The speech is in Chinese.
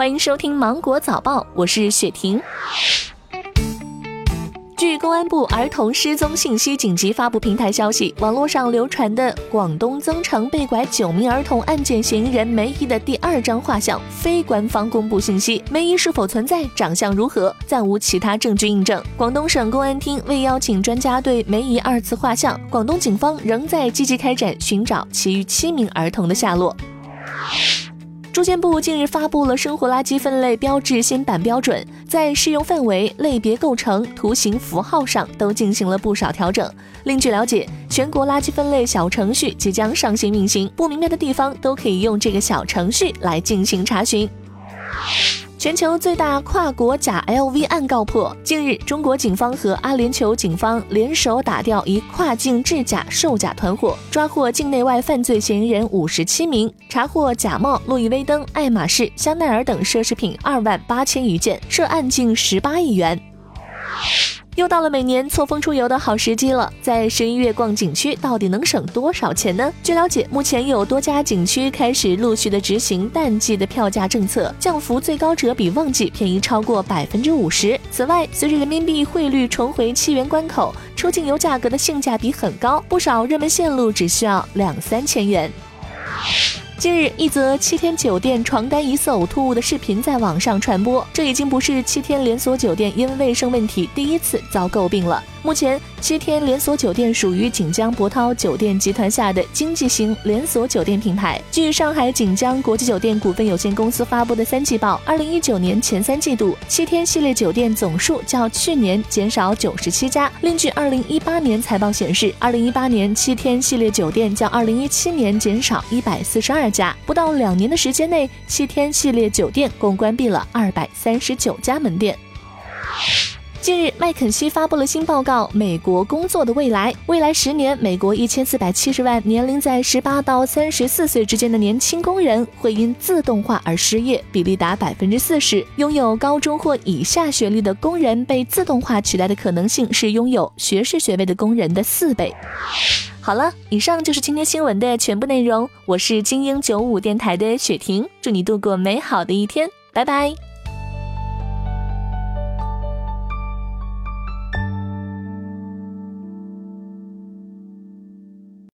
欢迎收听《芒果早报》，我是雪婷。据公安部儿童失踪信息紧急发布平台消息，网络上流传的广东增城被拐九名儿童案件嫌疑人梅姨的第二张画像非官方公布信息，梅姨是否存在、长相如何，暂无其他证据印证。广东省公安厅未邀请专家对梅姨二次画像，广东警方仍在积极开展寻找其余七名儿童的下落。住建部近日发布了生活垃圾分类标志新版标准，在适用范围、类别构成、图形符号上都进行了不少调整。另据了解，全国垃圾分类小程序即将上线运行，不明白的地方都可以用这个小程序来进行查询。全球最大跨国假 LV 案告破。近日，中国警方和阿联酋警方联手打掉一跨境制假售假团伙，抓获境内外犯罪嫌疑人五十七名，查获假冒路易威登、爱马仕、香奈儿等奢侈品二万八千余件，涉案近十八亿元。又到了每年错峰出游的好时机了，在十一月逛景区到底能省多少钱呢？据了解，目前有多家景区开始陆续的执行淡季的票价政策，降幅最高者比旺季便宜超过百分之五十。此外，随着人民币汇率重回七元关口，出境游价格的性价比很高，不少热门线路只需要两三千元。近日，一则七天酒店床单疑似呕吐物的视频在网上传播，这已经不是七天连锁酒店因卫生问题第一次遭诟病了。目前，七天连锁酒店属于锦江博涛酒店集团下的经济型连锁酒店品牌。据上海锦江国际酒店股份有限公司发布的三季报，二零一九年前三季度，七天系列酒店总数较去年减少九十七家。另据二零一八年财报显示，二零一八年七天系列酒店较二零一七年减少一百四十二家。不到两年的时间内，七天系列酒店共关闭了二百三十九家门店。近日，麦肯锡发布了新报告《美国工作的未来》。未来十年，美国一千四百七十万年龄在十八到三十四岁之间的年轻工人会因自动化而失业，比例达百分之四十。拥有高中或以下学历的工人被自动化取代的可能性是拥有学士学位的工人的四倍。好了，以上就是今天新闻的全部内容。我是精英九五电台的雪婷，祝你度过美好的一天，拜拜。